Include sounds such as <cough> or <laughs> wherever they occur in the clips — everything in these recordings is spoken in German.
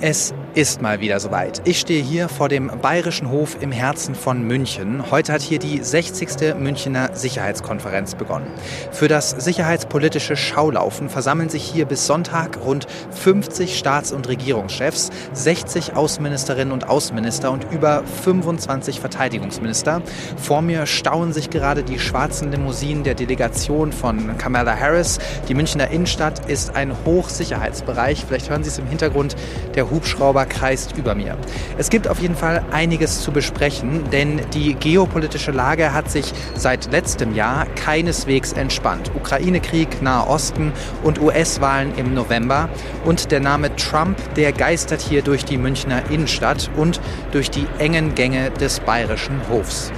Es ist mal wieder soweit. Ich stehe hier vor dem Bayerischen Hof im Herzen von München. Heute hat hier die 60. Münchner Sicherheitskonferenz begonnen. Für das sicherheitspolitische Schaulaufen versammeln sich hier bis Sonntag rund 50 Staats- und Regierungschefs, 60 Außenministerinnen und Außenminister und über 25 Verteidigungsminister. Vor mir stauen sich gerade die schwarzen Limousinen der Delegation von Kamala Harris. Die Münchner Innenstadt ist ein Hochsicherheitsbereich. Vielleicht hören Sie es im Hintergrund. Der Hubschrauber kreist über mir. Es gibt auf jeden Fall einiges zu besprechen, denn die geopolitische Lage hat sich seit letztem Jahr keineswegs entspannt. Ukraine-Krieg, Nahe Osten und US-Wahlen im November. Und der Name Trump, der geistert hier durch die Münchner Innenstadt und durch die engen Gänge des Bayerischen Hofs.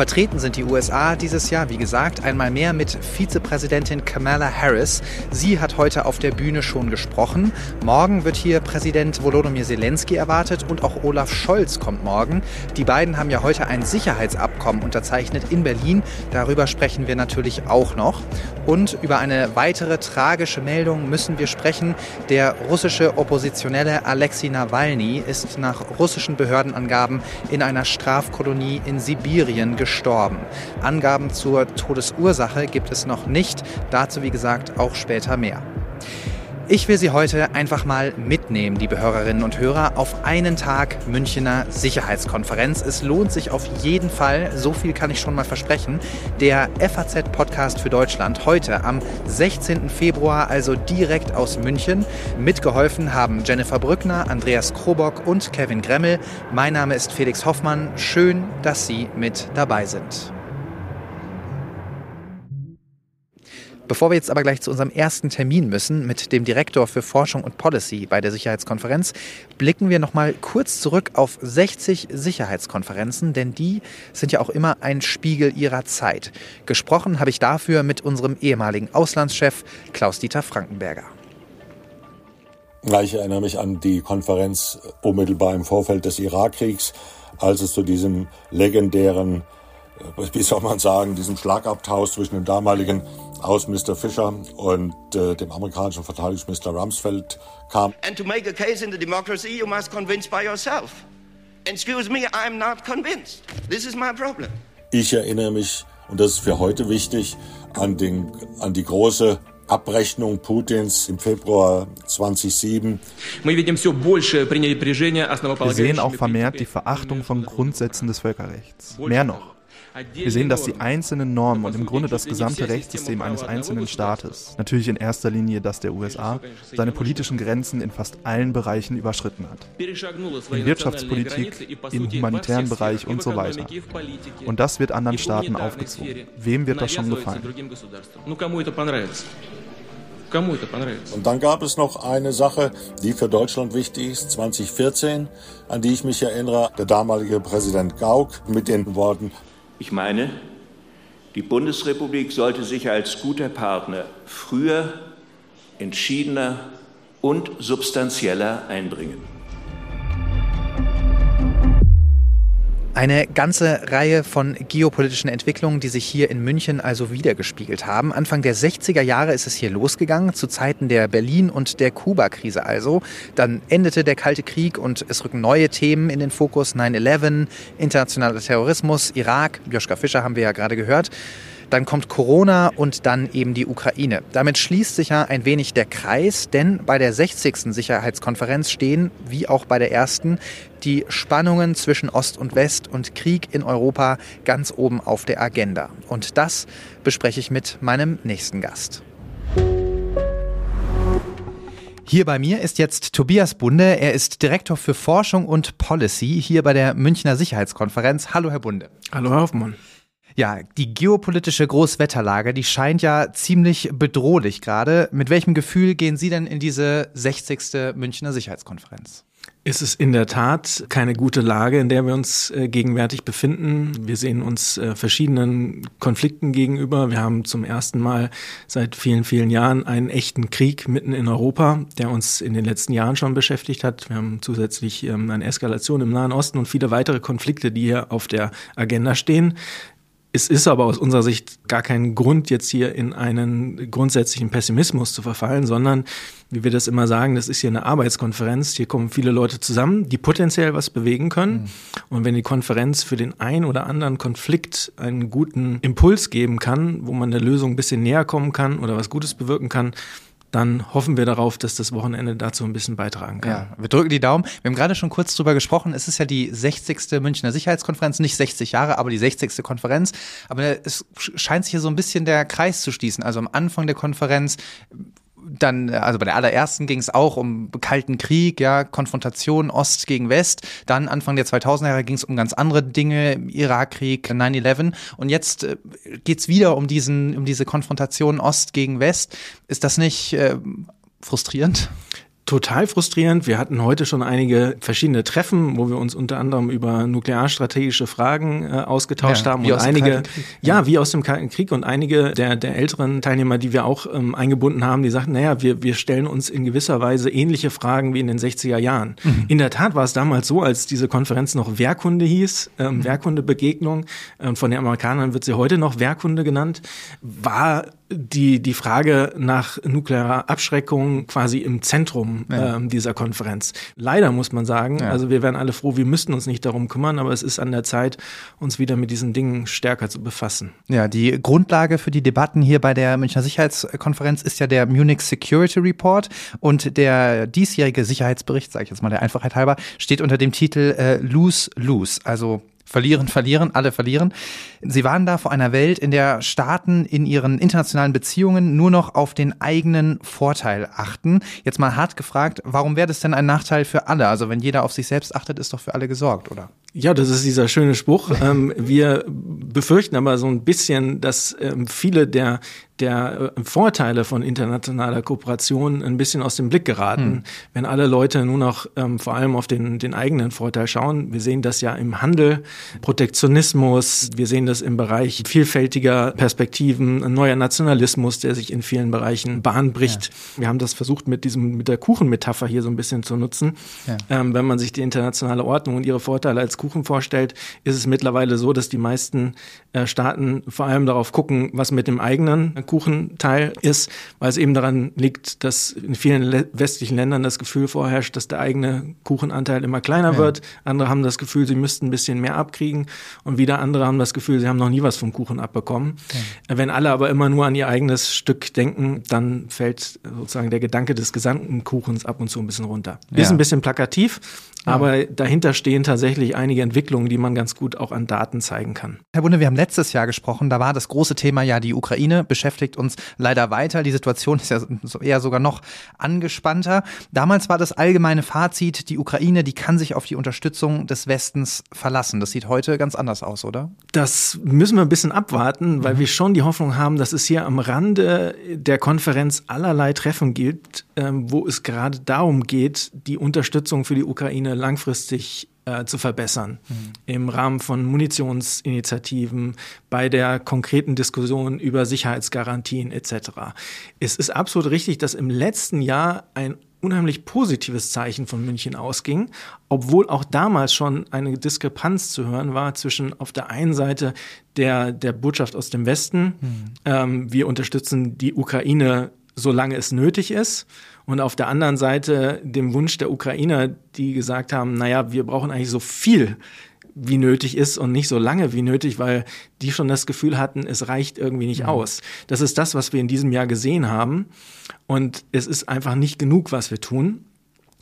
Vertreten sind die USA dieses Jahr, wie gesagt, einmal mehr mit Vizepräsidentin Kamala Harris. Sie hat heute auf der Bühne schon gesprochen. Morgen wird hier Präsident Volodymyr Zelensky erwartet und auch Olaf Scholz kommt morgen. Die beiden haben ja heute ein Sicherheitsabkommen unterzeichnet in Berlin. Darüber sprechen wir natürlich auch noch. Und über eine weitere tragische Meldung müssen wir sprechen. Der russische Oppositionelle Alexei Nawalny ist nach russischen Behördenangaben in einer Strafkolonie in Sibirien gestorben gestorben. Angaben zur Todesursache gibt es noch nicht. Dazu, wie gesagt, auch später mehr. Ich will Sie heute einfach mal mitnehmen, liebe Hörerinnen und Hörer, auf einen Tag Münchner Sicherheitskonferenz. Es lohnt sich auf jeden Fall, so viel kann ich schon mal versprechen. Der FAZ-Podcast für Deutschland heute am 16. Februar, also direkt aus München. Mitgeholfen haben Jennifer Brückner, Andreas Krobock und Kevin Gremmel. Mein Name ist Felix Hoffmann. Schön, dass Sie mit dabei sind. Bevor wir jetzt aber gleich zu unserem ersten Termin müssen mit dem Direktor für Forschung und Policy bei der Sicherheitskonferenz, blicken wir noch mal kurz zurück auf 60 Sicherheitskonferenzen, denn die sind ja auch immer ein Spiegel ihrer Zeit. Gesprochen habe ich dafür mit unserem ehemaligen Auslandschef Klaus-Dieter Frankenberger. Ich erinnere mich an die Konferenz unmittelbar im Vorfeld des Irakkriegs, als es zu diesem legendären wie soll man sagen, diesem Schlagabtausch zwischen dem damaligen Außenminister Fischer und äh, dem amerikanischen Verteidigungsminister Rumsfeld kam. And to make a case in the democracy, you must convince by yourself. Excuse me, I'm not convinced. This is my problem. Ich erinnere mich, und das ist für heute wichtig, an, den, an die große Abrechnung Putins im Februar 2007. Wir sehen auch vermehrt die Verachtung von Grundsätzen des Völkerrechts. Mehr noch. Wir sehen, dass die einzelnen Normen und im Grunde das gesamte Rechtssystem eines einzelnen Staates, natürlich in erster Linie das der USA, seine politischen Grenzen in fast allen Bereichen überschritten hat. In Wirtschaftspolitik, im humanitären Bereich und so weiter. Und das wird anderen Staaten aufgezwungen. Wem wird das schon gefallen? Und dann gab es noch eine Sache, die für Deutschland wichtig ist, 2014, an die ich mich erinnere. Der damalige Präsident Gauck mit den Worten, ich meine, die Bundesrepublik sollte sich als guter Partner früher, entschiedener und substanzieller einbringen. Eine ganze Reihe von geopolitischen Entwicklungen, die sich hier in München also wiedergespiegelt haben. Anfang der 60er Jahre ist es hier losgegangen, zu Zeiten der Berlin- und der Kuba-Krise also. Dann endete der Kalte Krieg und es rücken neue Themen in den Fokus. 9-11, internationaler Terrorismus, Irak, Joschka Fischer haben wir ja gerade gehört. Dann kommt Corona und dann eben die Ukraine. Damit schließt sich ja ein wenig der Kreis, denn bei der 60. Sicherheitskonferenz stehen, wie auch bei der ersten, die Spannungen zwischen Ost und West und Krieg in Europa ganz oben auf der Agenda. Und das bespreche ich mit meinem nächsten Gast. Hier bei mir ist jetzt Tobias Bunde. Er ist Direktor für Forschung und Policy hier bei der Münchner Sicherheitskonferenz. Hallo, Herr Bunde. Hallo, Herr Hoffmann. Ja, die geopolitische Großwetterlage, die scheint ja ziemlich bedrohlich gerade. Mit welchem Gefühl gehen Sie denn in diese 60. Münchner Sicherheitskonferenz? Es ist in der Tat keine gute Lage, in der wir uns äh, gegenwärtig befinden. Wir sehen uns äh, verschiedenen Konflikten gegenüber. Wir haben zum ersten Mal seit vielen, vielen Jahren einen echten Krieg mitten in Europa, der uns in den letzten Jahren schon beschäftigt hat. Wir haben zusätzlich ähm, eine Eskalation im Nahen Osten und viele weitere Konflikte, die hier auf der Agenda stehen. Es ist aber aus unserer Sicht gar kein Grund, jetzt hier in einen grundsätzlichen Pessimismus zu verfallen, sondern, wie wir das immer sagen, das ist hier eine Arbeitskonferenz. Hier kommen viele Leute zusammen, die potenziell was bewegen können. Mhm. Und wenn die Konferenz für den einen oder anderen Konflikt einen guten Impuls geben kann, wo man der Lösung ein bisschen näher kommen kann oder was Gutes bewirken kann, dann hoffen wir darauf, dass das Wochenende dazu ein bisschen beitragen kann. Ja, wir drücken die Daumen. Wir haben gerade schon kurz drüber gesprochen. Es ist ja die 60. Münchner Sicherheitskonferenz, nicht 60 Jahre, aber die 60. Konferenz. Aber es scheint sich hier so ein bisschen der Kreis zu schließen. Also am Anfang der Konferenz dann, also bei der allerersten ging es auch um Kalten Krieg, ja, Konfrontation Ost gegen West. Dann Anfang der 2000er Jahre ging es um ganz andere Dinge, Irakkrieg, 9-11. Und jetzt äh, geht's wieder um diesen, um diese Konfrontation Ost gegen West. Ist das nicht äh, frustrierend? Total frustrierend. Wir hatten heute schon einige verschiedene Treffen, wo wir uns unter anderem über nuklearstrategische Fragen äh, ausgetauscht ja, haben und einige, ja, wie aus dem Kalten Krieg und einige der, der älteren Teilnehmer, die wir auch ähm, eingebunden haben, die sagten, naja, wir, wir stellen uns in gewisser Weise ähnliche Fragen wie in den 60er Jahren. Mhm. In der Tat war es damals so, als diese Konferenz noch Wehrkunde hieß, ähm, mhm. Wehrkundebegegnung, äh, von den Amerikanern wird sie heute noch Wehrkunde genannt, war die, die Frage nach nuklearer Abschreckung quasi im Zentrum ja. ähm, dieser Konferenz. Leider muss man sagen, ja. also wir wären alle froh, wir müssten uns nicht darum kümmern, aber es ist an der Zeit, uns wieder mit diesen Dingen stärker zu befassen. Ja, die Grundlage für die Debatten hier bei der Münchner Sicherheitskonferenz ist ja der Munich Security Report und der diesjährige Sicherheitsbericht, sage ich jetzt mal der Einfachheit halber, steht unter dem Titel äh, Lose Lose, also Verlieren, verlieren, alle verlieren. Sie waren da vor einer Welt, in der Staaten in ihren internationalen Beziehungen nur noch auf den eigenen Vorteil achten. Jetzt mal hart gefragt, warum wäre das denn ein Nachteil für alle? Also wenn jeder auf sich selbst achtet, ist doch für alle gesorgt, oder? Ja, das ist dieser schöne Spruch. <laughs> ähm, wir befürchten aber so ein bisschen, dass ähm, viele der der äh, Vorteile von internationaler Kooperation ein bisschen aus dem Blick geraten, hm. wenn alle Leute nur noch ähm, vor allem auf den, den eigenen Vorteil schauen. Wir sehen das ja im Handel, Protektionismus, wir sehen das im Bereich vielfältiger Perspektiven, ein neuer Nationalismus, der sich in vielen Bereichen Bahn bricht. Ja. Wir haben das versucht mit diesem, mit der Kuchenmetapher hier so ein bisschen zu nutzen. Ja. Ähm, wenn man sich die internationale Ordnung und ihre Vorteile als Kuchen vorstellt, ist es mittlerweile so, dass die meisten äh, Staaten vor allem darauf gucken, was mit dem eigenen Kuchenteil ist, weil es eben daran liegt, dass in vielen westlichen Ländern das Gefühl vorherrscht, dass der eigene Kuchenanteil immer kleiner ja. wird. Andere haben das Gefühl, sie müssten ein bisschen mehr abkriegen und wieder andere haben das Gefühl, sie haben noch nie was vom Kuchen abbekommen. Ja. Wenn alle aber immer nur an ihr eigenes Stück denken, dann fällt sozusagen der Gedanke des gesamten Kuchens ab und zu ein bisschen runter. Ja. Ist ein bisschen plakativ, aber dahinter stehen tatsächlich einige Entwicklungen, die man ganz gut auch an Daten zeigen kann. Herr Bunde, wir haben letztes Jahr gesprochen, da war das große Thema ja die Ukraine, beschäftigt uns leider weiter. Die Situation ist ja eher sogar noch angespannter. Damals war das allgemeine Fazit, die Ukraine, die kann sich auf die Unterstützung des Westens verlassen. Das sieht heute ganz anders aus, oder? Das müssen wir ein bisschen abwarten, weil mhm. wir schon die Hoffnung haben, dass es hier am Rande der Konferenz allerlei Treffen gibt, ähm, wo es gerade darum geht, die Unterstützung für die Ukraine langfristig äh, zu verbessern. Mhm. Im Rahmen von Munitionsinitiativen, bei der konkreten Diskussion über Sicherheitsgarantien etc. Es ist absolut richtig, dass im letzten Jahr ein unheimlich positives Zeichen von München ausging, obwohl auch damals schon eine Diskrepanz zu hören war zwischen auf der einen Seite der, der Botschaft aus dem Westen, mhm. ähm, wir unterstützen die Ukraine, solange es nötig ist, und auf der anderen Seite dem Wunsch der Ukrainer, die gesagt haben, naja, wir brauchen eigentlich so viel wie nötig ist und nicht so lange wie nötig, weil die schon das Gefühl hatten, es reicht irgendwie nicht mhm. aus. Das ist das, was wir in diesem Jahr gesehen haben. Und es ist einfach nicht genug, was wir tun.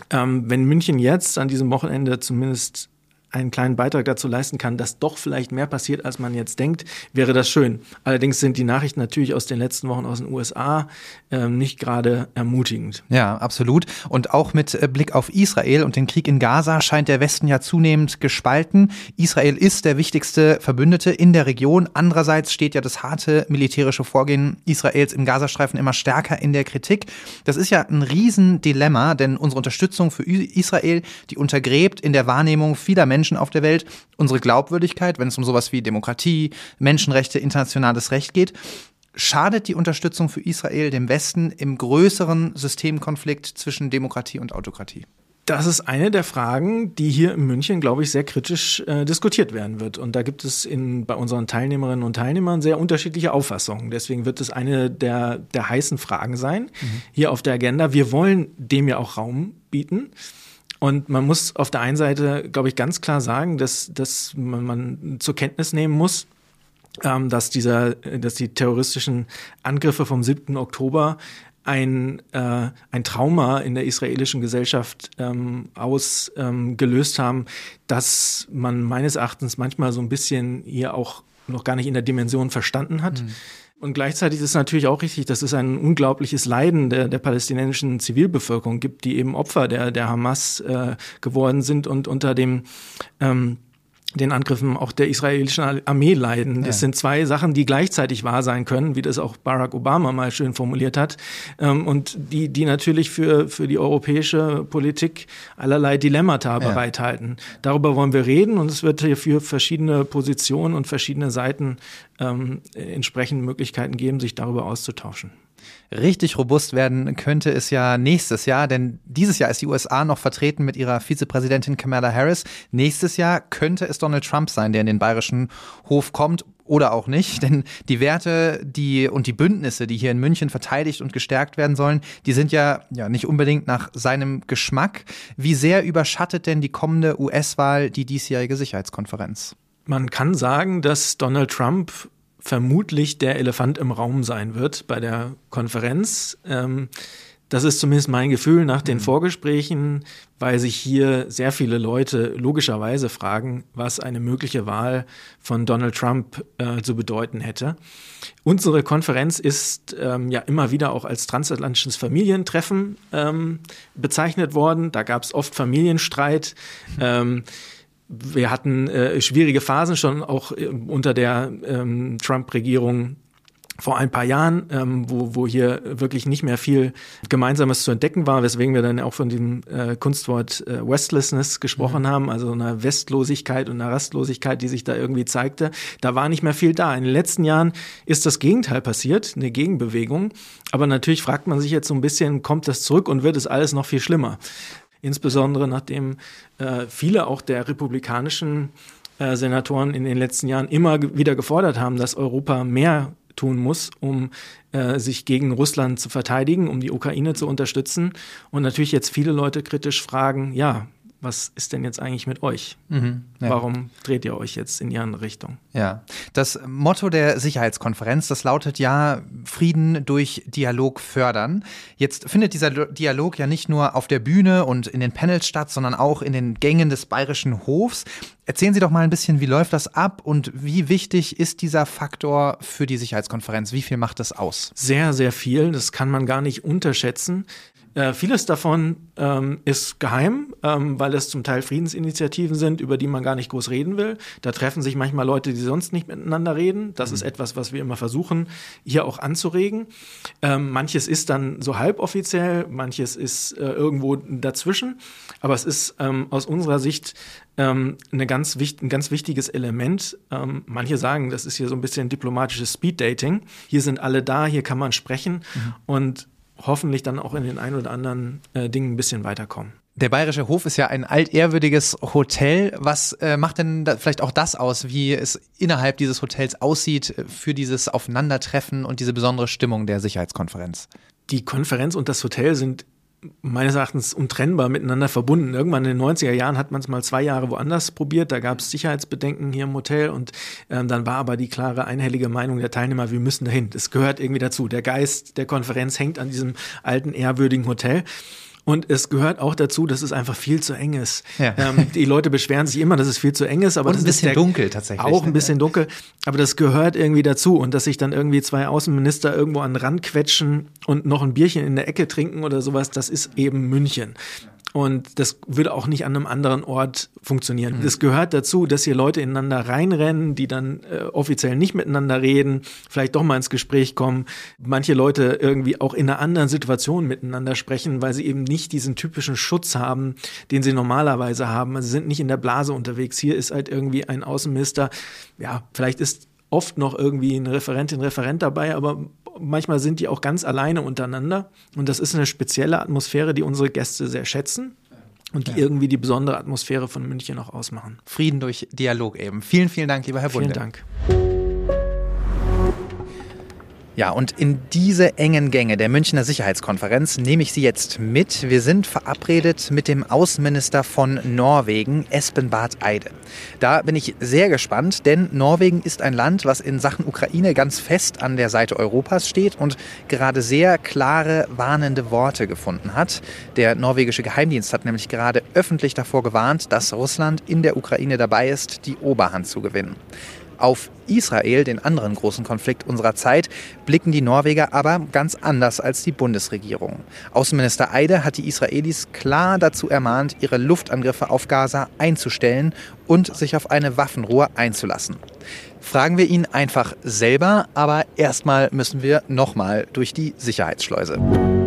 Ähm, wenn München jetzt an diesem Wochenende zumindest einen kleinen Beitrag dazu leisten kann, dass doch vielleicht mehr passiert, als man jetzt denkt, wäre das schön. Allerdings sind die Nachrichten natürlich aus den letzten Wochen aus den USA äh, nicht gerade ermutigend. Ja, absolut. Und auch mit äh, Blick auf Israel und den Krieg in Gaza scheint der Westen ja zunehmend gespalten. Israel ist der wichtigste Verbündete in der Region. Andererseits steht ja das harte militärische Vorgehen Israels im Gazastreifen immer stärker in der Kritik. Das ist ja ein Riesendilemma, denn unsere Unterstützung für Israel, die untergräbt in der Wahrnehmung vieler Menschen Menschen auf der Welt unsere Glaubwürdigkeit, wenn es um sowas wie Demokratie, Menschenrechte, internationales Recht geht. Schadet die Unterstützung für Israel dem Westen im größeren Systemkonflikt zwischen Demokratie und Autokratie? Das ist eine der Fragen, die hier in München, glaube ich, sehr kritisch äh, diskutiert werden wird. Und da gibt es in, bei unseren Teilnehmerinnen und Teilnehmern sehr unterschiedliche Auffassungen. Deswegen wird es eine der, der heißen Fragen sein mhm. hier auf der Agenda. Wir wollen dem ja auch Raum bieten. Und man muss auf der einen Seite, glaube ich, ganz klar sagen, dass, dass man, man zur Kenntnis nehmen muss, ähm, dass dieser, dass die terroristischen Angriffe vom 7. Oktober ein, äh, ein Trauma in der israelischen Gesellschaft ähm, ausgelöst ähm, haben, dass man meines Erachtens manchmal so ein bisschen hier auch noch gar nicht in der Dimension verstanden hat. Mhm. Und gleichzeitig ist es natürlich auch richtig, dass es ein unglaubliches Leiden der, der palästinensischen Zivilbevölkerung gibt, die eben Opfer der, der Hamas äh, geworden sind und unter dem ähm, den Angriffen auch der israelischen Armee leiden. Das ja. sind zwei Sachen, die gleichzeitig wahr sein können, wie das auch Barack Obama mal schön formuliert hat, ähm, und die, die natürlich für, für die europäische Politik allerlei Dilemmata ja. bereithalten. Darüber wollen wir reden und es wird hier für verschiedene Positionen und verschiedene Seiten ähm, entsprechend Möglichkeiten geben, sich darüber auszutauschen. Richtig robust werden könnte es ja nächstes Jahr, denn dieses Jahr ist die USA noch vertreten mit ihrer Vizepräsidentin Kamala Harris. Nächstes Jahr könnte es Donald Trump sein, der in den bayerischen Hof kommt oder auch nicht, <laughs> denn die Werte, die und die Bündnisse, die hier in München verteidigt und gestärkt werden sollen, die sind ja ja nicht unbedingt nach seinem Geschmack. Wie sehr überschattet denn die kommende US-Wahl die diesjährige Sicherheitskonferenz? Man kann sagen, dass Donald Trump vermutlich der Elefant im Raum sein wird bei der Konferenz. Ähm, das ist zumindest mein Gefühl nach den mhm. Vorgesprächen, weil sich hier sehr viele Leute logischerweise fragen, was eine mögliche Wahl von Donald Trump äh, zu bedeuten hätte. Unsere Konferenz ist ähm, ja immer wieder auch als transatlantisches Familientreffen ähm, bezeichnet worden. Da gab es oft Familienstreit. Ähm, wir hatten äh, schwierige Phasen schon auch äh, unter der ähm, Trump-Regierung vor ein paar Jahren, ähm, wo, wo hier wirklich nicht mehr viel Gemeinsames zu entdecken war, weswegen wir dann auch von dem äh, Kunstwort äh, Westlessness gesprochen mhm. haben, also einer Westlosigkeit und einer Rastlosigkeit, die sich da irgendwie zeigte. Da war nicht mehr viel da. In den letzten Jahren ist das Gegenteil passiert, eine Gegenbewegung. Aber natürlich fragt man sich jetzt so ein bisschen, kommt das zurück und wird es alles noch viel schlimmer? Insbesondere nachdem äh, viele auch der republikanischen äh, Senatoren in den letzten Jahren immer wieder gefordert haben, dass Europa mehr tun muss, um äh, sich gegen Russland zu verteidigen, um die Ukraine zu unterstützen. Und natürlich jetzt viele Leute kritisch fragen, ja, was ist denn jetzt eigentlich mit euch? Mhm, ja. Warum dreht ihr euch jetzt in die andere Richtung? Ja, das Motto der Sicherheitskonferenz, das lautet ja Frieden durch Dialog fördern. Jetzt findet dieser Dialog ja nicht nur auf der Bühne und in den Panels statt, sondern auch in den Gängen des Bayerischen Hofs. Erzählen Sie doch mal ein bisschen, wie läuft das ab und wie wichtig ist dieser Faktor für die Sicherheitskonferenz? Wie viel macht das aus? Sehr, sehr viel. Das kann man gar nicht unterschätzen. Äh, vieles davon ähm, ist geheim, ähm, weil es zum Teil Friedensinitiativen sind, über die man gar nicht groß reden will. Da treffen sich manchmal Leute, die sonst nicht miteinander reden. Das mhm. ist etwas, was wir immer versuchen, hier auch anzuregen. Ähm, manches ist dann so halboffiziell, manches ist äh, irgendwo dazwischen. Aber es ist ähm, aus unserer Sicht ähm, eine ganz ein ganz wichtiges Element. Ähm, manche sagen, das ist hier so ein bisschen diplomatisches Speeddating. Hier sind alle da, hier kann man sprechen. Mhm. Und hoffentlich dann auch in den ein oder anderen äh, Dingen ein bisschen weiterkommen. Der Bayerische Hof ist ja ein altehrwürdiges Hotel. Was äh, macht denn da vielleicht auch das aus, wie es innerhalb dieses Hotels aussieht für dieses Aufeinandertreffen und diese besondere Stimmung der Sicherheitskonferenz? Die Konferenz und das Hotel sind meines Erachtens untrennbar miteinander verbunden. Irgendwann in den 90er Jahren hat man es mal zwei Jahre woanders probiert. Da gab es Sicherheitsbedenken hier im Hotel und ähm, dann war aber die klare, einhellige Meinung der Teilnehmer, wir müssen dahin. Das gehört irgendwie dazu. Der Geist der Konferenz hängt an diesem alten, ehrwürdigen Hotel. Und es gehört auch dazu, dass es einfach viel zu eng ist. Ja. Ähm, die Leute beschweren sich immer, dass es viel zu eng ist, aber und ein bisschen dunkel tatsächlich. Auch ein bisschen dunkel, aber das gehört irgendwie dazu. Und dass sich dann irgendwie zwei Außenminister irgendwo an den Rand quetschen und noch ein Bierchen in der Ecke trinken oder sowas, das ist eben München. Und das würde auch nicht an einem anderen Ort funktionieren. Es mhm. gehört dazu, dass hier Leute ineinander reinrennen, die dann äh, offiziell nicht miteinander reden, vielleicht doch mal ins Gespräch kommen. Manche Leute irgendwie auch in einer anderen Situation miteinander sprechen, weil sie eben nicht diesen typischen Schutz haben, den sie normalerweise haben. Also sie sind nicht in der Blase unterwegs. Hier ist halt irgendwie ein Außenminister. Ja, vielleicht ist oft noch irgendwie eine Referentin, Referent dabei, aber manchmal sind die auch ganz alleine untereinander. Und das ist eine spezielle Atmosphäre, die unsere Gäste sehr schätzen. und die ja. irgendwie die besondere Atmosphäre von München auch ausmachen. Frieden durch Dialog eben. Vielen, vielen Dank, lieber Herr Bunde. Vielen Dank. Ja, und in diese engen Gänge der Münchner Sicherheitskonferenz nehme ich Sie jetzt mit. Wir sind verabredet mit dem Außenminister von Norwegen, Espen Barth Eide. Da bin ich sehr gespannt, denn Norwegen ist ein Land, was in Sachen Ukraine ganz fest an der Seite Europas steht und gerade sehr klare, warnende Worte gefunden hat. Der norwegische Geheimdienst hat nämlich gerade öffentlich davor gewarnt, dass Russland in der Ukraine dabei ist, die Oberhand zu gewinnen. Auf Israel, den anderen großen Konflikt unserer Zeit, blicken die Norweger aber ganz anders als die Bundesregierung. Außenminister Eide hat die Israelis klar dazu ermahnt, ihre Luftangriffe auf Gaza einzustellen und sich auf eine Waffenruhe einzulassen. Fragen wir ihn einfach selber, aber erstmal müssen wir nochmal durch die Sicherheitsschleuse.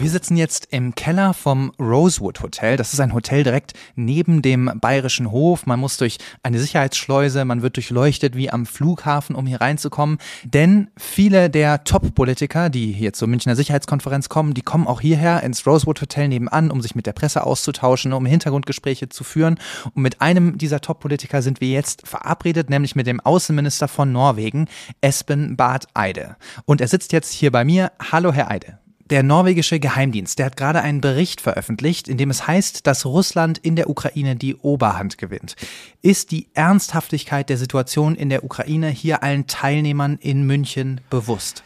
Wir sitzen jetzt im Keller vom Rosewood Hotel. Das ist ein Hotel direkt neben dem Bayerischen Hof. Man muss durch eine Sicherheitsschleuse, man wird durchleuchtet wie am Flughafen, um hier reinzukommen. Denn viele der Top-Politiker, die hier zur Münchner Sicherheitskonferenz kommen, die kommen auch hierher ins Rosewood Hotel nebenan, um sich mit der Presse auszutauschen, um Hintergrundgespräche zu führen. Und mit einem dieser Top-Politiker sind wir jetzt verabredet, nämlich mit dem Außenminister von Norwegen, Espen Barth Eide. Und er sitzt jetzt hier bei mir. Hallo, Herr Eide. Der norwegische Geheimdienst, der hat gerade einen Bericht veröffentlicht, in dem es heißt, dass Russland in der Ukraine die Oberhand gewinnt. Ist die Ernsthaftigkeit der Situation in der Ukraine hier allen Teilnehmern in München bewusst?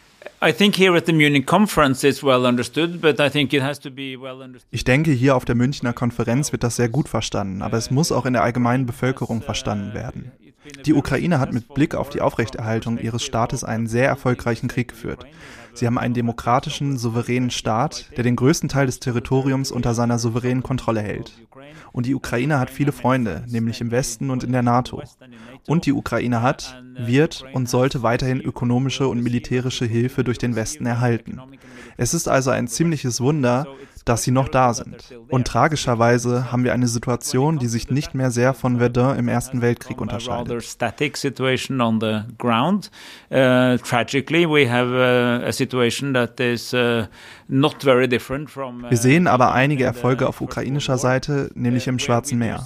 Ich denke, hier auf der Münchner Konferenz wird das sehr gut verstanden, aber es muss auch in der allgemeinen Bevölkerung verstanden werden. Die Ukraine hat mit Blick auf die Aufrechterhaltung ihres Staates einen sehr erfolgreichen Krieg geführt. Sie haben einen demokratischen, souveränen Staat, der den größten Teil des Territoriums unter seiner souveränen Kontrolle hält. Und die Ukraine hat viele Freunde, nämlich im Westen und in der NATO. Und die Ukraine hat, wird und sollte weiterhin ökonomische und militärische Hilfe durch den Westen erhalten. Es ist also ein ziemliches Wunder, dass sie noch da sind. Und tragischerweise haben wir eine Situation, die sich nicht mehr sehr von Verdun im Ersten Weltkrieg unterscheidet. Uh, tragically, we have a, a situation that is uh, wir sehen aber einige Erfolge auf ukrainischer Seite, nämlich im Schwarzen Meer.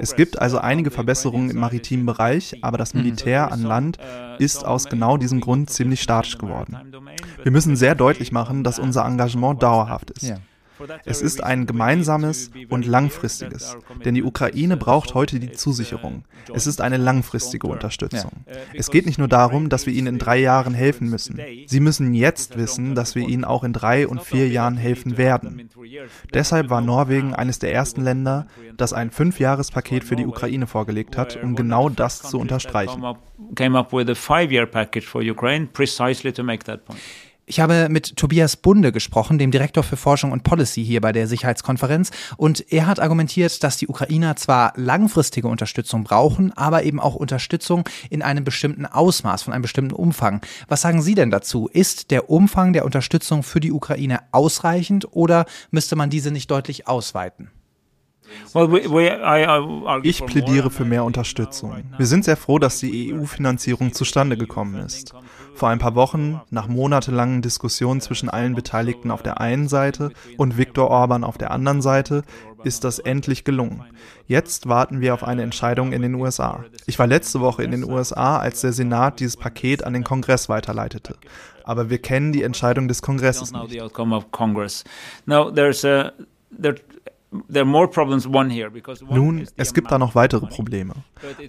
Es gibt also einige Verbesserungen im maritimen Bereich, aber das Militär an Land ist aus genau diesem Grund ziemlich statisch geworden. Wir müssen sehr deutlich machen, dass unser Engagement dauerhaft ist. Es ist ein gemeinsames und langfristiges, denn die Ukraine braucht heute die Zusicherung. Es ist eine langfristige Unterstützung. Es geht nicht nur darum, dass wir ihnen in drei Jahren helfen müssen. Sie müssen jetzt wissen, dass wir ihnen auch in drei und vier Jahren helfen werden. Deshalb war Norwegen eines der ersten Länder, das ein Fünfjahrespaket für die Ukraine vorgelegt hat, um genau das zu unterstreichen. Ich habe mit Tobias Bunde gesprochen, dem Direktor für Forschung und Policy hier bei der Sicherheitskonferenz, und er hat argumentiert, dass die Ukrainer zwar langfristige Unterstützung brauchen, aber eben auch Unterstützung in einem bestimmten Ausmaß, von einem bestimmten Umfang. Was sagen Sie denn dazu? Ist der Umfang der Unterstützung für die Ukraine ausreichend oder müsste man diese nicht deutlich ausweiten? Ich plädiere für mehr Unterstützung. Wir sind sehr froh, dass die EU-Finanzierung zustande gekommen ist. Vor ein paar Wochen, nach monatelangen Diskussionen zwischen allen Beteiligten auf der einen Seite und Viktor Orban auf der anderen Seite, ist das endlich gelungen. Jetzt warten wir auf eine Entscheidung in den USA. Ich war letzte Woche in den USA, als der Senat dieses Paket an den Kongress weiterleitete. Aber wir kennen die Entscheidung des Kongresses nicht. Nun, es gibt da noch weitere Probleme.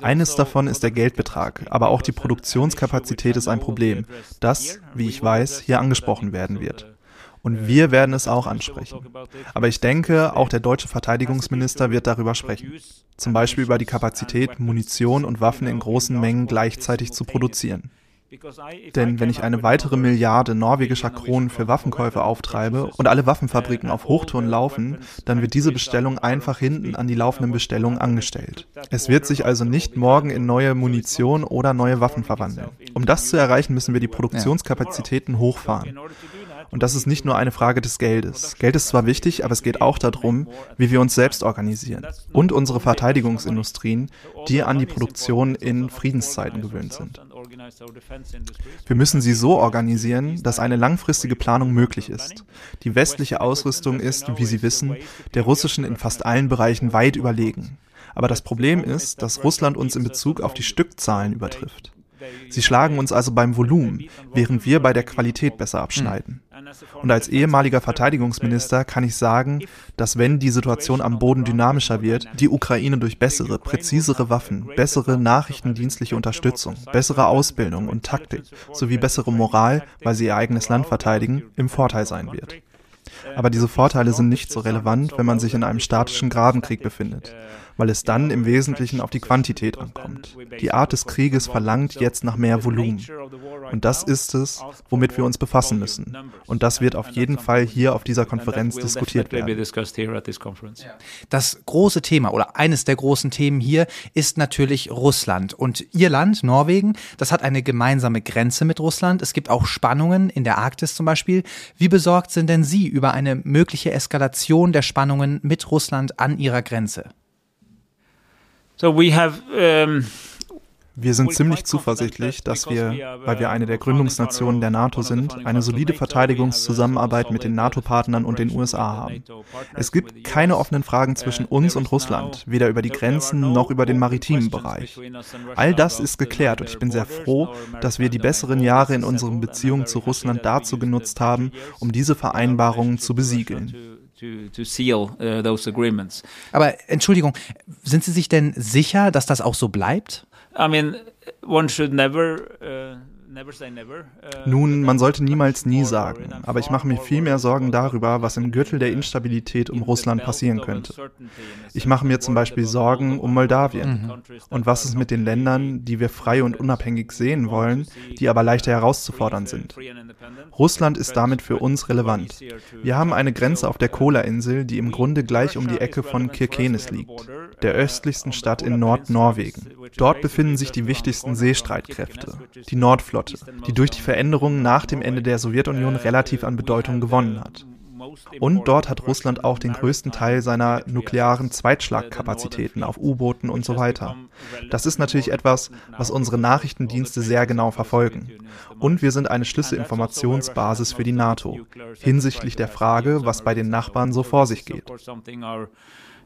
Eines davon ist der Geldbetrag, aber auch die Produktionskapazität ist ein Problem, das, wie ich weiß, hier angesprochen werden wird. Und wir werden es auch ansprechen. Aber ich denke, auch der deutsche Verteidigungsminister wird darüber sprechen. Zum Beispiel über die Kapazität, Munition und Waffen in großen Mengen gleichzeitig zu produzieren. Denn wenn ich eine weitere Milliarde norwegischer Kronen für Waffenkäufe auftreibe und alle Waffenfabriken auf Hochtouren laufen, dann wird diese Bestellung einfach hinten an die laufenden Bestellungen angestellt. Es wird sich also nicht morgen in neue Munition oder neue Waffen verwandeln. Um das zu erreichen, müssen wir die Produktionskapazitäten hochfahren. Und das ist nicht nur eine Frage des Geldes. Geld ist zwar wichtig, aber es geht auch darum, wie wir uns selbst organisieren. Und unsere Verteidigungsindustrien, die an die Produktion in Friedenszeiten gewöhnt sind. Wir müssen sie so organisieren, dass eine langfristige Planung möglich ist. Die westliche Ausrüstung ist, wie Sie wissen, der russischen in fast allen Bereichen weit überlegen. Aber das Problem ist, dass Russland uns in Bezug auf die Stückzahlen übertrifft. Sie schlagen uns also beim Volumen, während wir bei der Qualität besser abschneiden. Und als ehemaliger Verteidigungsminister kann ich sagen, dass wenn die Situation am Boden dynamischer wird, die Ukraine durch bessere, präzisere Waffen, bessere nachrichtendienstliche Unterstützung, bessere Ausbildung und Taktik sowie bessere Moral, weil sie ihr eigenes Land verteidigen, im Vorteil sein wird. Aber diese Vorteile sind nicht so relevant, wenn man sich in einem statischen Grabenkrieg befindet weil es dann im Wesentlichen auf die Quantität ankommt. Die Art des Krieges verlangt jetzt nach mehr Volumen. Und das ist es, womit wir uns befassen müssen. Und das wird auf jeden Fall hier auf dieser Konferenz diskutiert werden. Das große Thema oder eines der großen Themen hier ist natürlich Russland. Und Ihr Land, Norwegen, das hat eine gemeinsame Grenze mit Russland. Es gibt auch Spannungen in der Arktis zum Beispiel. Wie besorgt sind denn Sie über eine mögliche Eskalation der Spannungen mit Russland an Ihrer Grenze? So we have um wir sind ziemlich zuversichtlich, dass wir, weil wir eine der Gründungsnationen der NATO sind, eine solide Verteidigungszusammenarbeit mit den NATO-Partnern und den USA haben. Es gibt keine offenen Fragen zwischen uns und Russland, weder über die Grenzen noch über den maritimen Bereich. All das ist geklärt und ich bin sehr froh, dass wir die besseren Jahre in unseren Beziehungen zu Russland dazu genutzt haben, um diese Vereinbarungen zu besiegeln. Uh, Aber Entschuldigung, sind Sie sich denn sicher, dass das auch so bleibt? I mean, one should never Uh, Nun, man sollte niemals nie sagen, aber ich mache mir viel mehr Sorgen darüber, was im Gürtel der Instabilität um Russland passieren könnte. Ich mache mir zum Beispiel Sorgen um Moldawien. Mhm. Und was ist mit den Ländern, die wir frei und unabhängig sehen wollen, die aber leichter herauszufordern sind? Russland ist damit für uns relevant. Wir haben eine Grenze auf der Kola-Insel, die im Grunde gleich um die Ecke von Kirkenes liegt, der östlichsten Stadt in Nordnorwegen. Dort befinden sich die wichtigsten Seestreitkräfte, die Nordflotte Flotte, die durch die Veränderungen nach dem Ende der Sowjetunion relativ an Bedeutung gewonnen hat. Und dort hat Russland auch den größten Teil seiner nuklearen Zweitschlagkapazitäten auf U-Booten und so weiter. Das ist natürlich etwas, was unsere Nachrichtendienste sehr genau verfolgen. Und wir sind eine Schlüsselinformationsbasis für die NATO hinsichtlich der Frage, was bei den Nachbarn so vor sich geht.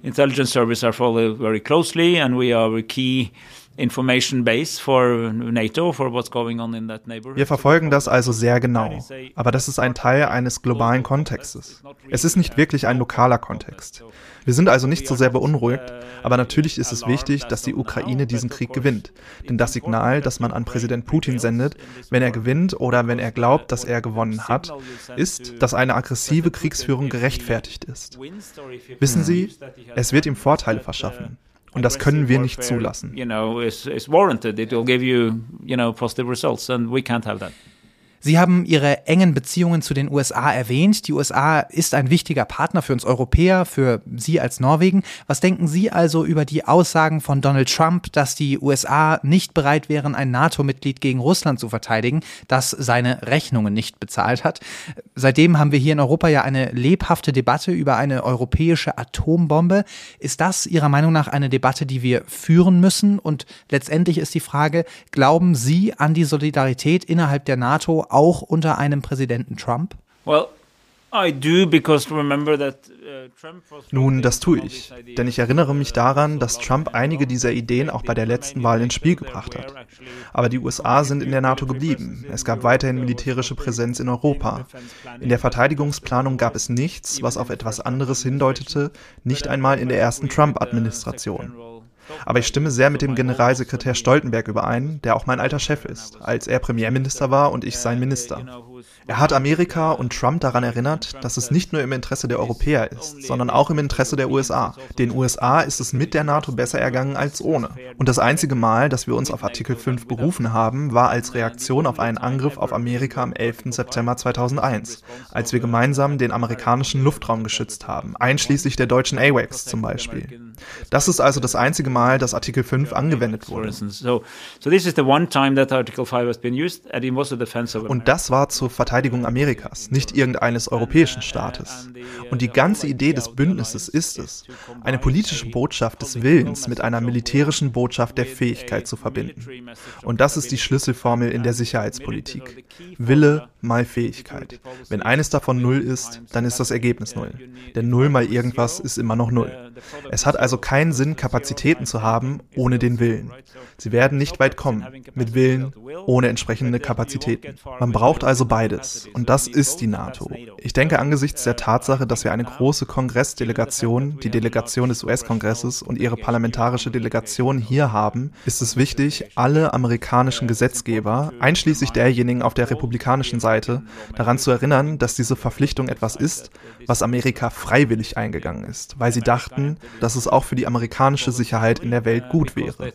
Intelligence services are followed very closely and we are a key information base for NATO for what's going on in that neighborhood. Wir verfolgen das also sehr genau, aber das ist ein Teil eines globalen Kontextes. Es ist nicht wirklich ein lokaler Kontext. Wir sind also nicht so sehr beunruhigt, aber natürlich ist es wichtig, dass die Ukraine diesen Krieg gewinnt. Denn das Signal, das man an Präsident Putin sendet, wenn er gewinnt oder wenn er glaubt, dass er gewonnen hat, ist, dass eine aggressive Kriegsführung gerechtfertigt ist. Wissen Sie, es wird ihm Vorteile verschaffen. Und das können wir nicht zulassen. You know, it's, it's warranted. It will give you, you know, positive results, and we can't have that. Sie haben Ihre engen Beziehungen zu den USA erwähnt. Die USA ist ein wichtiger Partner für uns Europäer, für Sie als Norwegen. Was denken Sie also über die Aussagen von Donald Trump, dass die USA nicht bereit wären, ein NATO-Mitglied gegen Russland zu verteidigen, das seine Rechnungen nicht bezahlt hat? Seitdem haben wir hier in Europa ja eine lebhafte Debatte über eine europäische Atombombe. Ist das Ihrer Meinung nach eine Debatte, die wir führen müssen? Und letztendlich ist die Frage, glauben Sie an die Solidarität innerhalb der NATO auch unter einem Präsidenten Trump? Well, uh, nun, das tue ich, denn ich erinnere mich daran, dass Trump einige dieser Ideen auch bei der letzten Wahl ins Spiel gebracht hat. Aber die USA sind in der NATO geblieben. Es gab weiterhin militärische Präsenz in Europa. In der Verteidigungsplanung gab es nichts, was auf etwas anderes hindeutete, nicht einmal in der ersten Trump-Administration. Aber ich stimme sehr mit dem Generalsekretär Stoltenberg überein, der auch mein alter Chef ist, als er Premierminister war und ich sein Minister. Er hat Amerika und Trump daran erinnert, dass es nicht nur im Interesse der Europäer ist, sondern auch im Interesse der USA. Den USA ist es mit der NATO besser ergangen als ohne. Und das einzige Mal, dass wir uns auf Artikel 5 berufen haben, war als Reaktion auf einen Angriff auf Amerika am 11. September 2001, als wir gemeinsam den amerikanischen Luftraum geschützt haben, einschließlich der deutschen AWACS zum Beispiel. Das ist also das einzige Mal, dass Artikel 5 angewendet wurde. Und das war zur zur Verteidigung Amerikas, nicht irgendeines europäischen Staates. Und die ganze Idee des Bündnisses ist es, eine politische Botschaft des Willens mit einer militärischen Botschaft der Fähigkeit zu verbinden. Und das ist die Schlüsselformel in der Sicherheitspolitik. Wille mal Fähigkeit. Wenn eines davon null ist, dann ist das Ergebnis null. Denn null mal irgendwas ist immer noch null. Es hat also keinen Sinn, Kapazitäten zu haben ohne den Willen. Sie werden nicht weit kommen, mit Willen, ohne entsprechende Kapazitäten. Man braucht also beides. Und das ist die NATO. Ich denke angesichts der Tatsache, dass wir eine große Kongressdelegation, die Delegation des US-Kongresses und ihre parlamentarische Delegation hier haben, ist es wichtig, alle amerikanischen Gesetzgeber, einschließlich derjenigen auf der republikanischen Seite, daran zu erinnern, dass diese Verpflichtung etwas ist, was Amerika freiwillig eingegangen ist, weil sie dachten, dass es auch für die amerikanische Sicherheit in der Welt gut wäre.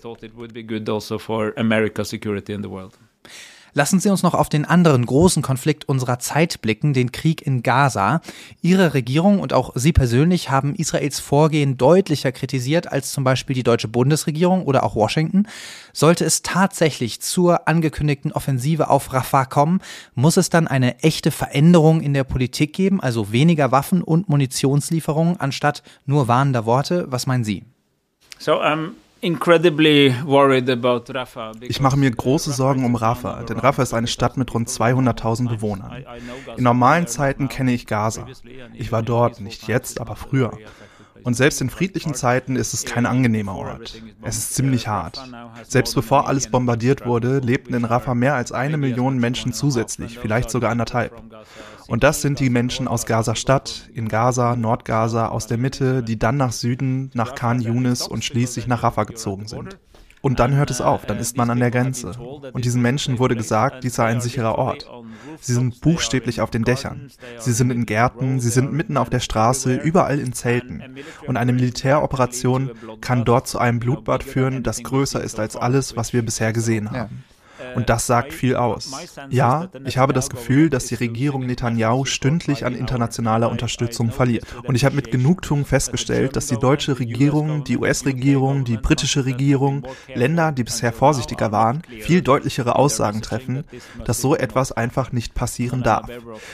Lassen Sie uns noch auf den anderen großen Konflikt unserer Zeit blicken, den Krieg in Gaza. Ihre Regierung und auch Sie persönlich haben Israels Vorgehen deutlicher kritisiert als zum Beispiel die deutsche Bundesregierung oder auch Washington. Sollte es tatsächlich zur angekündigten Offensive auf Rafah kommen, muss es dann eine echte Veränderung in der Politik geben, also weniger Waffen und Munitionslieferungen anstatt nur warnender Worte. Was meinen Sie? So, um ich mache mir große Sorgen um Rafah, denn Rafah ist eine Stadt mit rund 200.000 Bewohnern. In normalen Zeiten kenne ich Gaza. Ich war dort, nicht jetzt, aber früher. Und selbst in friedlichen Zeiten ist es kein angenehmer Ort. Es ist ziemlich hart. Selbst bevor alles bombardiert wurde, lebten in Rafah mehr als eine Million Menschen zusätzlich, vielleicht sogar anderthalb. Und das sind die Menschen aus Gaza-Stadt, in Gaza, Nordgaza, aus der Mitte, die dann nach Süden, nach Khan Yunis und schließlich nach Rafah gezogen sind. Und dann hört es auf, dann ist man an der Grenze. Und diesen Menschen wurde gesagt, dies sei ein sicherer Ort. Sie sind buchstäblich auf den Dächern. Sie sind in Gärten, sie sind mitten auf der Straße, überall in Zelten. Und eine Militäroperation kann dort zu einem Blutbad führen, das größer ist als alles, was wir bisher gesehen haben. Und das sagt viel aus. Ja, ich habe das Gefühl, dass die Regierung Netanyahu stündlich an internationaler Unterstützung verliert. Und ich habe mit Genugtuung festgestellt, dass die deutsche Regierung, die US-Regierung, die britische Regierung, Länder, die bisher vorsichtiger waren, viel deutlichere Aussagen treffen, dass so etwas einfach nicht passieren darf.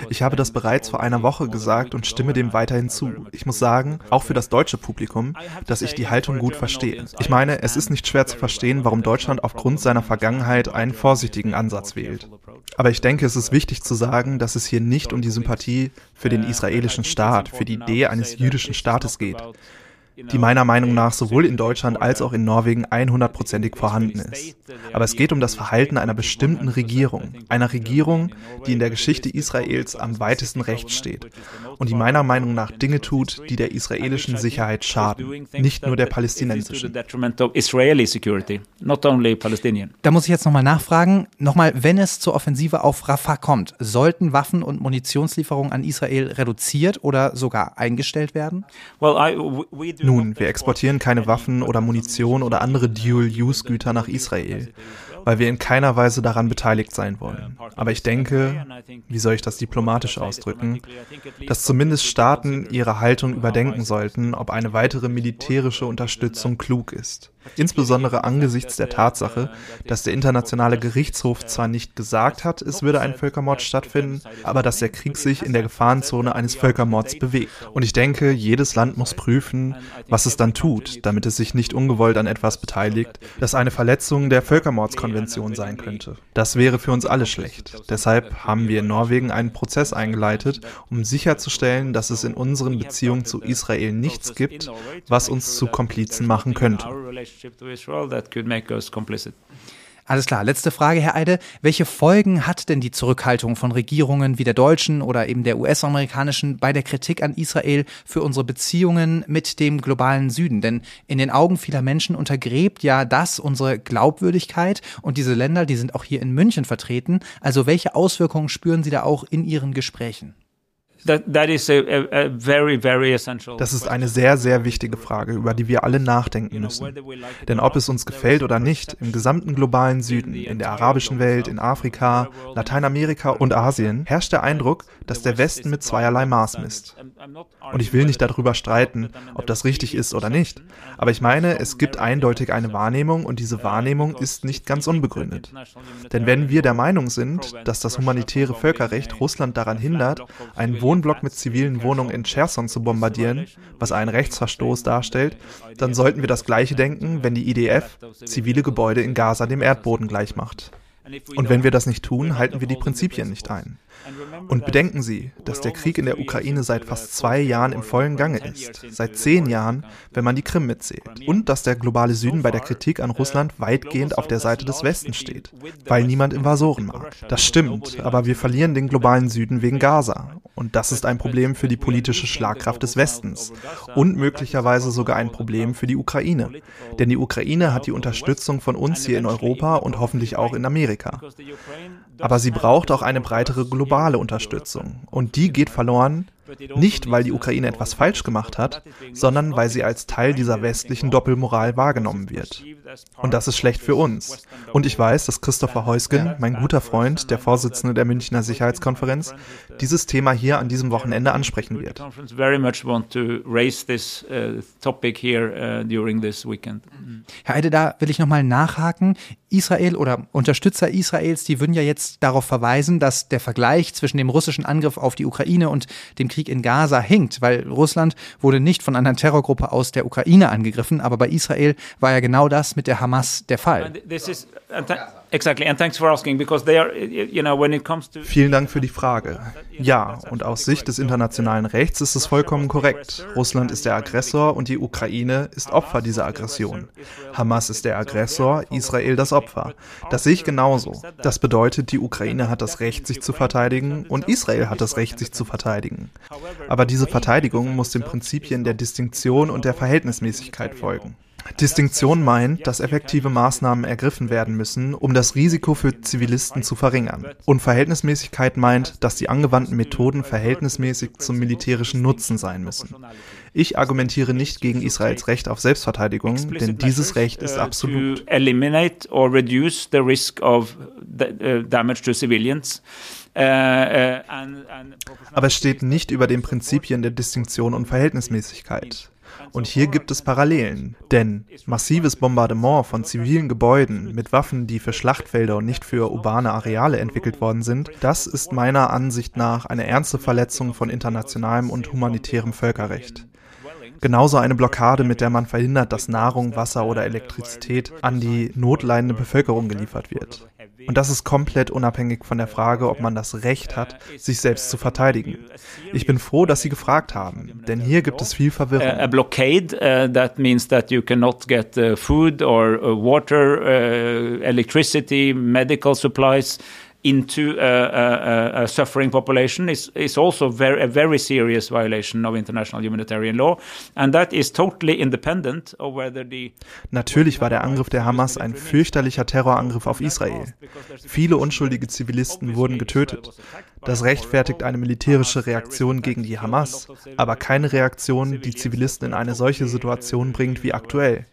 Ich habe das bereits vor einer Woche gesagt und stimme dem weiterhin zu. Ich muss sagen, auch für das deutsche Publikum, dass ich die Haltung gut verstehe. Ich meine, es ist nicht schwer zu verstehen, warum Deutschland aufgrund seiner Vergangenheit einen vorsichtigen Ansatz wählt. Aber ich denke, es ist wichtig zu sagen, dass es hier nicht um die Sympathie für den israelischen Staat, für die Idee eines jüdischen Staates geht die meiner Meinung nach sowohl in Deutschland als auch in Norwegen 100%ig vorhanden ist. Aber es geht um das Verhalten einer bestimmten Regierung, einer Regierung, die in der Geschichte Israels am weitesten rechts steht und die meiner Meinung nach Dinge tut, die der israelischen Sicherheit schaden, nicht nur der palästinensischen. Da muss ich jetzt nochmal nachfragen, nochmal, wenn es zur Offensive auf Rafah kommt, sollten Waffen und Munitionslieferungen an Israel reduziert oder sogar eingestellt werden? Nun, wir exportieren keine Waffen oder Munition oder andere Dual-Use-Güter nach Israel weil wir in keiner Weise daran beteiligt sein wollen. Aber ich denke, wie soll ich das diplomatisch ausdrücken, dass zumindest Staaten ihre Haltung überdenken sollten, ob eine weitere militärische Unterstützung klug ist. Insbesondere angesichts der Tatsache, dass der Internationale Gerichtshof zwar nicht gesagt hat, es würde ein Völkermord stattfinden, aber dass der Krieg sich in der Gefahrenzone eines Völkermords bewegt. Und ich denke, jedes Land muss prüfen, was es dann tut, damit es sich nicht ungewollt an etwas beteiligt, das eine Verletzung der Völkermordskonvention sein könnte. Das wäre für uns alle schlecht. Deshalb haben wir in Norwegen einen Prozess eingeleitet, um sicherzustellen, dass es in unseren Beziehungen zu Israel nichts gibt, was uns zu Komplizen machen könnte Alles klar, letzte Frage, Herr Eide. Welche Folgen hat denn die Zurückhaltung von Regierungen wie der deutschen oder eben der US-amerikanischen bei der Kritik an Israel für unsere Beziehungen mit dem globalen Süden? Denn in den Augen vieler Menschen untergräbt ja das unsere Glaubwürdigkeit und diese Länder, die sind auch hier in München vertreten. Also welche Auswirkungen spüren Sie da auch in Ihren Gesprächen? Das ist eine sehr, sehr wichtige Frage, über die wir alle nachdenken müssen. Denn ob es uns gefällt oder nicht, im gesamten globalen Süden, in der arabischen Welt, in Afrika, Lateinamerika und Asien herrscht der Eindruck, dass der Westen mit zweierlei Maß misst. Und ich will nicht darüber streiten, ob das richtig ist oder nicht. Aber ich meine, es gibt eindeutig eine Wahrnehmung und diese Wahrnehmung ist nicht ganz unbegründet. Denn wenn wir der Meinung sind, dass das humanitäre Völkerrecht Russland daran hindert, einen Wohnblock mit zivilen Wohnungen in Cherson zu bombardieren, was einen Rechtsverstoß darstellt, dann sollten wir das Gleiche denken, wenn die IDF zivile Gebäude in Gaza dem Erdboden gleichmacht. Und wenn wir das nicht tun, halten wir die Prinzipien nicht ein. Und bedenken Sie, dass der Krieg in der Ukraine seit fast zwei Jahren im vollen Gange ist, seit zehn Jahren, wenn man die Krim mitzählt. Und dass der globale Süden bei der Kritik an Russland weitgehend auf der Seite des Westens steht, weil niemand Invasoren mag. Das stimmt, aber wir verlieren den globalen Süden wegen Gaza. Und das ist ein Problem für die politische Schlagkraft des Westens und möglicherweise sogar ein Problem für die Ukraine. Denn die Ukraine hat die Unterstützung von uns hier in Europa und hoffentlich auch in Amerika. Aber sie braucht auch eine breitere globale Unterstützung. Und die geht verloren, nicht, weil die Ukraine etwas falsch gemacht hat, sondern weil sie als Teil dieser westlichen Doppelmoral wahrgenommen wird. Und das ist schlecht für uns. Und ich weiß, dass Christopher Heusgen, mein guter Freund, der Vorsitzende der Münchner Sicherheitskonferenz, dieses Thema hier an diesem Wochenende ansprechen wird. Uh, uh, Herr Eide, da will ich nochmal nachhaken. Israel oder Unterstützer Israels, die würden ja jetzt darauf verweisen, dass der Vergleich zwischen dem russischen Angriff auf die Ukraine und dem Krieg in Gaza hinkt, weil Russland wurde nicht von einer Terrorgruppe aus der Ukraine angegriffen, aber bei Israel war ja genau das mit der Hamas der Fall. Vielen Dank für die Frage. Ja, und aus Sicht des internationalen Rechts ist es vollkommen korrekt. Russland ist der Aggressor und die Ukraine ist Opfer dieser Aggression. Hamas ist der Aggressor, Israel das Opfer. Das sehe ich genauso. Das bedeutet, die Ukraine hat das Recht, sich zu verteidigen und Israel hat das Recht, sich zu verteidigen. Aber diese Verteidigung muss den Prinzipien der Distinktion und der Verhältnismäßigkeit folgen. Distinktion meint, dass effektive Maßnahmen ergriffen werden müssen, um das Risiko für Zivilisten zu verringern. Und Verhältnismäßigkeit meint, dass die angewandten Methoden verhältnismäßig zum militärischen Nutzen sein müssen. Ich argumentiere nicht gegen Israels Recht auf Selbstverteidigung, denn dieses Recht ist absolut. Aber es steht nicht über den Prinzipien der Distinktion und Verhältnismäßigkeit. Und hier gibt es Parallelen, denn massives Bombardement von zivilen Gebäuden mit Waffen, die für Schlachtfelder und nicht für urbane Areale entwickelt worden sind, das ist meiner Ansicht nach eine ernste Verletzung von internationalem und humanitärem Völkerrecht. Genauso eine Blockade, mit der man verhindert, dass Nahrung, Wasser oder Elektrizität an die notleidende Bevölkerung geliefert wird. Und das ist komplett unabhängig von der Frage, ob man das Recht hat, sich selbst zu verteidigen. Ich bin froh, dass Sie gefragt haben, denn hier gibt es viel Verwirrung. A blockade, uh, that means that you cannot get uh, food or uh, water, electricity, medical supplies into a, a, a, suffering population is, is also very, a very serious violation of international humanitarian law. And that is totally independent of whether the Natürlich war der Angriff der Hamas ein fürchterlicher Terrorangriff auf Israel. Viele unschuldige Zivilisten wurden getötet. Das rechtfertigt eine militärische Reaktion gegen die Hamas, aber keine Reaktion, die Zivilisten in eine solche Situation bringt wie aktuell.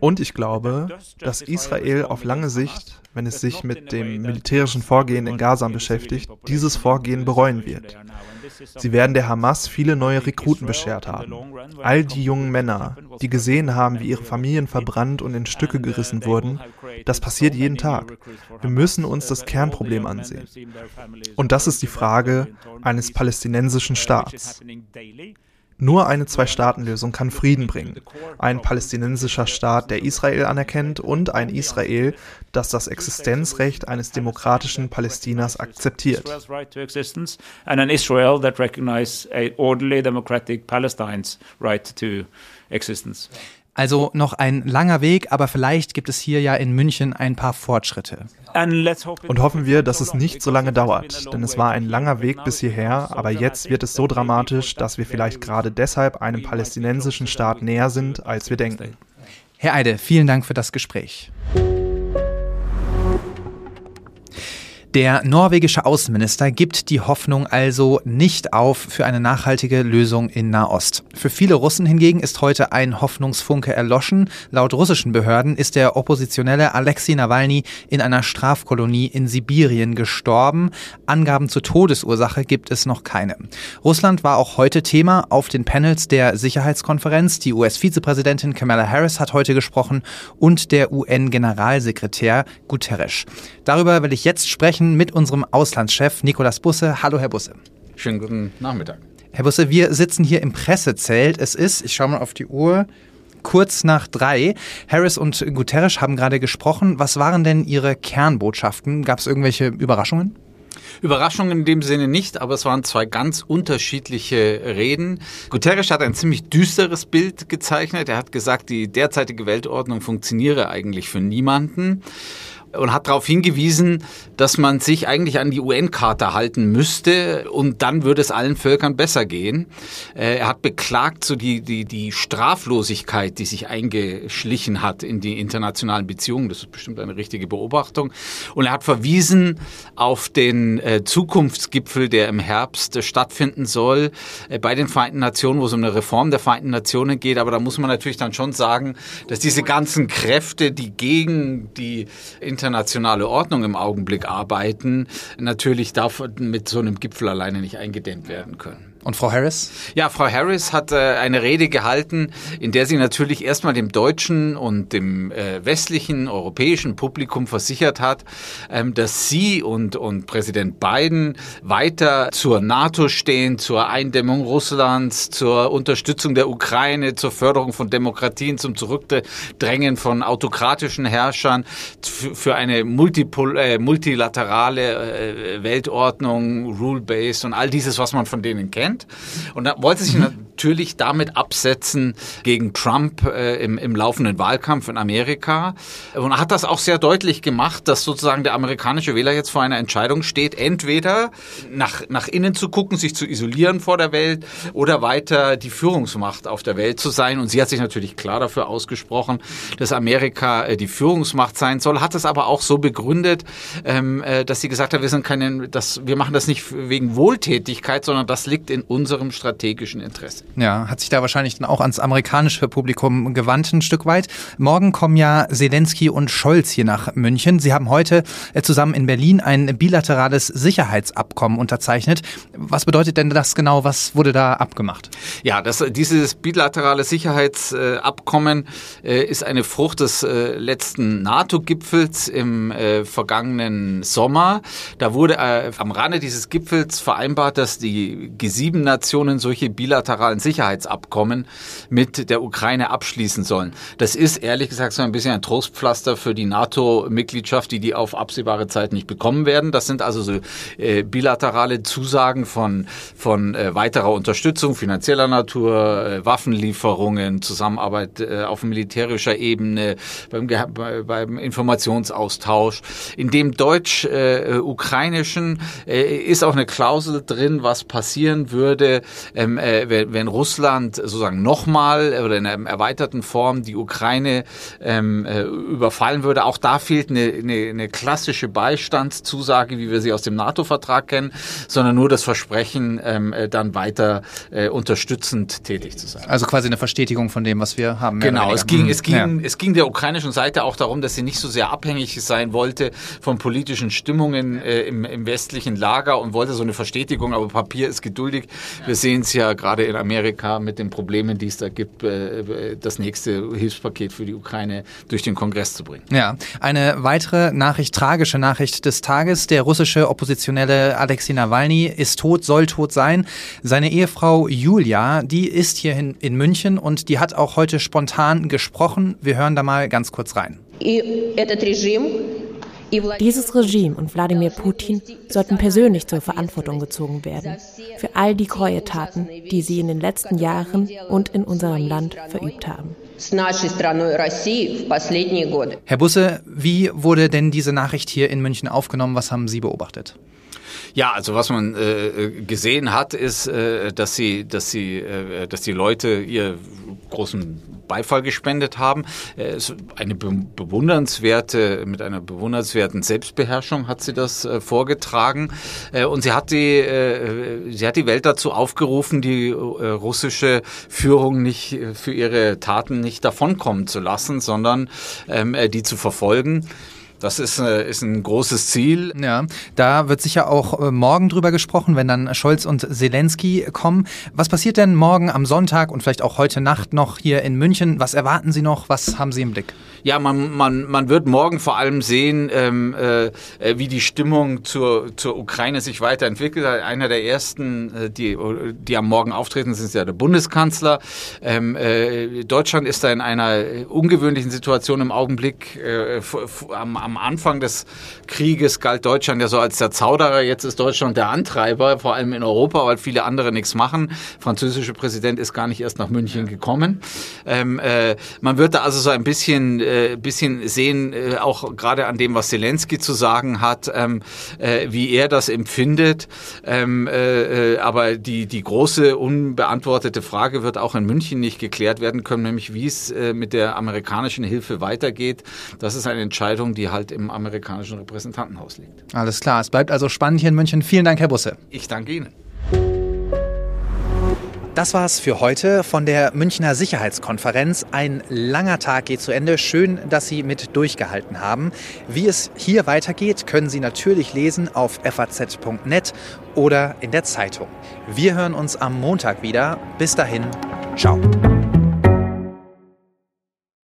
Und ich glaube, dass Israel auf lange Sicht, wenn es sich mit dem militärischen Vorgehen in Gaza beschäftigt, dieses Vorgehen bereuen wird. Sie werden der Hamas viele neue Rekruten beschert haben. All die jungen Männer, die gesehen haben, wie ihre Familien verbrannt und in Stücke gerissen wurden, das passiert jeden Tag. Wir müssen uns das Kernproblem ansehen. Und das ist die Frage eines palästinensischen Staats. Nur eine Zwei-Staaten-Lösung kann Frieden bringen. Ein palästinensischer Staat, der Israel anerkennt und ein Israel, das das Existenzrecht eines demokratischen Palästinas akzeptiert. Right to existence. Also noch ein langer Weg, aber vielleicht gibt es hier ja in München ein paar Fortschritte. Und hoffen wir, dass es nicht so lange dauert, denn es war ein langer Weg bis hierher, aber jetzt wird es so dramatisch, dass wir vielleicht gerade deshalb einem palästinensischen Staat näher sind, als wir denken. Herr Eide, vielen Dank für das Gespräch. Der norwegische Außenminister gibt die Hoffnung also nicht auf für eine nachhaltige Lösung in Nahost. Für viele Russen hingegen ist heute ein Hoffnungsfunke erloschen. Laut russischen Behörden ist der Oppositionelle Alexei Nawalny in einer Strafkolonie in Sibirien gestorben. Angaben zur Todesursache gibt es noch keine. Russland war auch heute Thema auf den Panels der Sicherheitskonferenz. Die US-Vizepräsidentin Kamala Harris hat heute gesprochen und der UN-Generalsekretär Guterres. Darüber will ich jetzt sprechen mit unserem Auslandschef Nikolas Busse. Hallo, Herr Busse. Schönen guten Nachmittag. Herr Busse, wir sitzen hier im Pressezelt. Es ist, ich schaue mal auf die Uhr, kurz nach drei. Harris und Guterres haben gerade gesprochen. Was waren denn Ihre Kernbotschaften? Gab es irgendwelche Überraschungen? Überraschungen in dem Sinne nicht, aber es waren zwei ganz unterschiedliche Reden. Guterres hat ein ziemlich düsteres Bild gezeichnet. Er hat gesagt, die derzeitige Weltordnung funktioniere eigentlich für niemanden und hat darauf hingewiesen, dass man sich eigentlich an die UN-Charta halten müsste und dann würde es allen Völkern besser gehen. Äh, er hat beklagt so die, die, die Straflosigkeit, die sich eingeschlichen hat in die internationalen Beziehungen. Das ist bestimmt eine richtige Beobachtung. Und er hat verwiesen auf den äh, Zukunftsgipfel, der im Herbst stattfinden soll äh, bei den Vereinten Nationen, wo es um eine Reform der Vereinten Nationen geht. Aber da muss man natürlich dann schon sagen, dass diese ganzen Kräfte, die gegen die internationale Ordnung im Augenblick arbeiten, natürlich darf mit so einem Gipfel alleine nicht eingedämmt werden können. Und Frau Harris? Ja, Frau Harris hat äh, eine Rede gehalten, in der sie natürlich erstmal dem deutschen und dem äh, westlichen europäischen Publikum versichert hat, ähm, dass sie und, und Präsident Biden weiter zur NATO stehen, zur Eindämmung Russlands, zur Unterstützung der Ukraine, zur Förderung von Demokratien, zum Zurückdrängen von autokratischen Herrschern, für eine Multipol äh, multilaterale äh, Weltordnung, Rule-Based und all dieses, was man von denen kennt. Prozent. Und da wollte sich mhm. natürlich damit absetzen gegen Trump äh, im, im laufenden Wahlkampf in Amerika. Und hat das auch sehr deutlich gemacht, dass sozusagen der amerikanische Wähler jetzt vor einer Entscheidung steht, entweder nach, nach innen zu gucken, sich zu isolieren vor der Welt oder weiter die Führungsmacht auf der Welt zu sein. Und sie hat sich natürlich klar dafür ausgesprochen, dass Amerika äh, die Führungsmacht sein soll, hat es aber auch so begründet, ähm, äh, dass sie gesagt hat, wir sind keine, das, wir machen das nicht wegen Wohltätigkeit, sondern das liegt in in unserem strategischen Interesse. Ja, hat sich da wahrscheinlich dann auch ans amerikanische Publikum gewandt ein Stück weit. Morgen kommen ja Zelensky und Scholz hier nach München. Sie haben heute äh, zusammen in Berlin ein bilaterales Sicherheitsabkommen unterzeichnet. Was bedeutet denn das genau? Was wurde da abgemacht? Ja, das, dieses bilaterale Sicherheitsabkommen äh, ist eine Frucht des äh, letzten NATO-Gipfels im vergangenen Sommer. Da wurde am Rande dieses Gipfels vereinbart, dass die G7 sieben Nationen solche bilateralen Sicherheitsabkommen mit der Ukraine abschließen sollen. Das ist ehrlich gesagt so ein bisschen ein Trostpflaster für die NATO-Mitgliedschaft, die die auf absehbare Zeit nicht bekommen werden. Das sind also so äh, bilaterale Zusagen von, von äh, weiterer Unterstützung finanzieller Natur, äh, Waffenlieferungen, Zusammenarbeit äh, auf militärischer Ebene, beim, beim Informationsaustausch. In dem deutsch-ukrainischen äh, äh, ist auch eine Klausel drin, was passieren wird würde, ähm, äh, wenn, wenn Russland sozusagen nochmal oder in einer erweiterten Form die Ukraine ähm, äh, überfallen würde. Auch da fehlt eine, eine, eine klassische Beistandszusage, wie wir sie aus dem NATO-Vertrag kennen, sondern nur das Versprechen, ähm, äh, dann weiter äh, unterstützend tätig zu sein. Also quasi eine Verstetigung von dem, was wir haben. Genau, es ging, es, ging, ja. es ging der ukrainischen Seite auch darum, dass sie nicht so sehr abhängig sein wollte von politischen Stimmungen äh, im, im westlichen Lager und wollte so eine Verstetigung, aber Papier ist geduldig. Wir sehen es ja gerade in Amerika mit den Problemen, die es da gibt, äh, das nächste Hilfspaket für die Ukraine durch den Kongress zu bringen. Ja, eine weitere Nachricht, tragische Nachricht des Tages. Der russische Oppositionelle Alexei Nawalny ist tot, soll tot sein. Seine Ehefrau Julia, die ist hier in, in München und die hat auch heute spontan gesprochen. Wir hören da mal ganz kurz rein. Dieses Regime und Wladimir Putin sollten persönlich zur Verantwortung gezogen werden für all die Gräueltaten, die sie in den letzten Jahren und in unserem Land verübt haben. Herr Busse, wie wurde denn diese Nachricht hier in München aufgenommen? Was haben Sie beobachtet? Ja, also was man äh, gesehen hat, ist, äh, dass sie, dass sie, äh, dass die Leute ihr großen Beifall gespendet haben. Eine bewundernswerte, mit einer bewundernswerten Selbstbeherrschung hat sie das vorgetragen. Und sie hat die, sie hat die Welt dazu aufgerufen, die russische Führung nicht für ihre Taten nicht davonkommen zu lassen, sondern ähm, die zu verfolgen. Das ist, äh, ist ein großes Ziel. Ja, da wird sicher auch äh, morgen drüber gesprochen, wenn dann Scholz und Zelensky kommen. Was passiert denn morgen am Sonntag und vielleicht auch heute Nacht noch hier in München? Was erwarten Sie noch? Was haben Sie im Blick? Ja, man, man, man wird morgen vor allem sehen, ähm, äh, wie die Stimmung zur, zur Ukraine sich weiterentwickelt. Einer der ersten, äh, die, die am Morgen auftreten, sind ja der Bundeskanzler. Ähm, äh, Deutschland ist da in einer ungewöhnlichen Situation im Augenblick. Äh, am, am Anfang des Krieges galt Deutschland ja so als der Zauderer. Jetzt ist Deutschland der Antreiber, vor allem in Europa, weil viele andere nichts machen. Der französische Präsident ist gar nicht erst nach München gekommen. Ähm, äh, man wird da also so ein bisschen äh, bisschen sehen, äh, auch gerade an dem, was Zelensky zu sagen hat, ähm, äh, wie er das empfindet. Ähm, äh, äh, aber die, die große unbeantwortete Frage wird auch in München nicht geklärt werden können, nämlich wie es mit der amerikanischen Hilfe weitergeht. Das ist eine Entscheidung, die halt im amerikanischen Repräsentantenhaus liegt. Alles klar, es bleibt also spannend hier in München. Vielen Dank, Herr Busse. Ich danke Ihnen. Das war's für heute von der Münchner Sicherheitskonferenz. Ein langer Tag geht zu Ende. Schön, dass Sie mit durchgehalten haben. Wie es hier weitergeht, können Sie natürlich lesen auf faz.net oder in der Zeitung. Wir hören uns am Montag wieder. Bis dahin, ciao.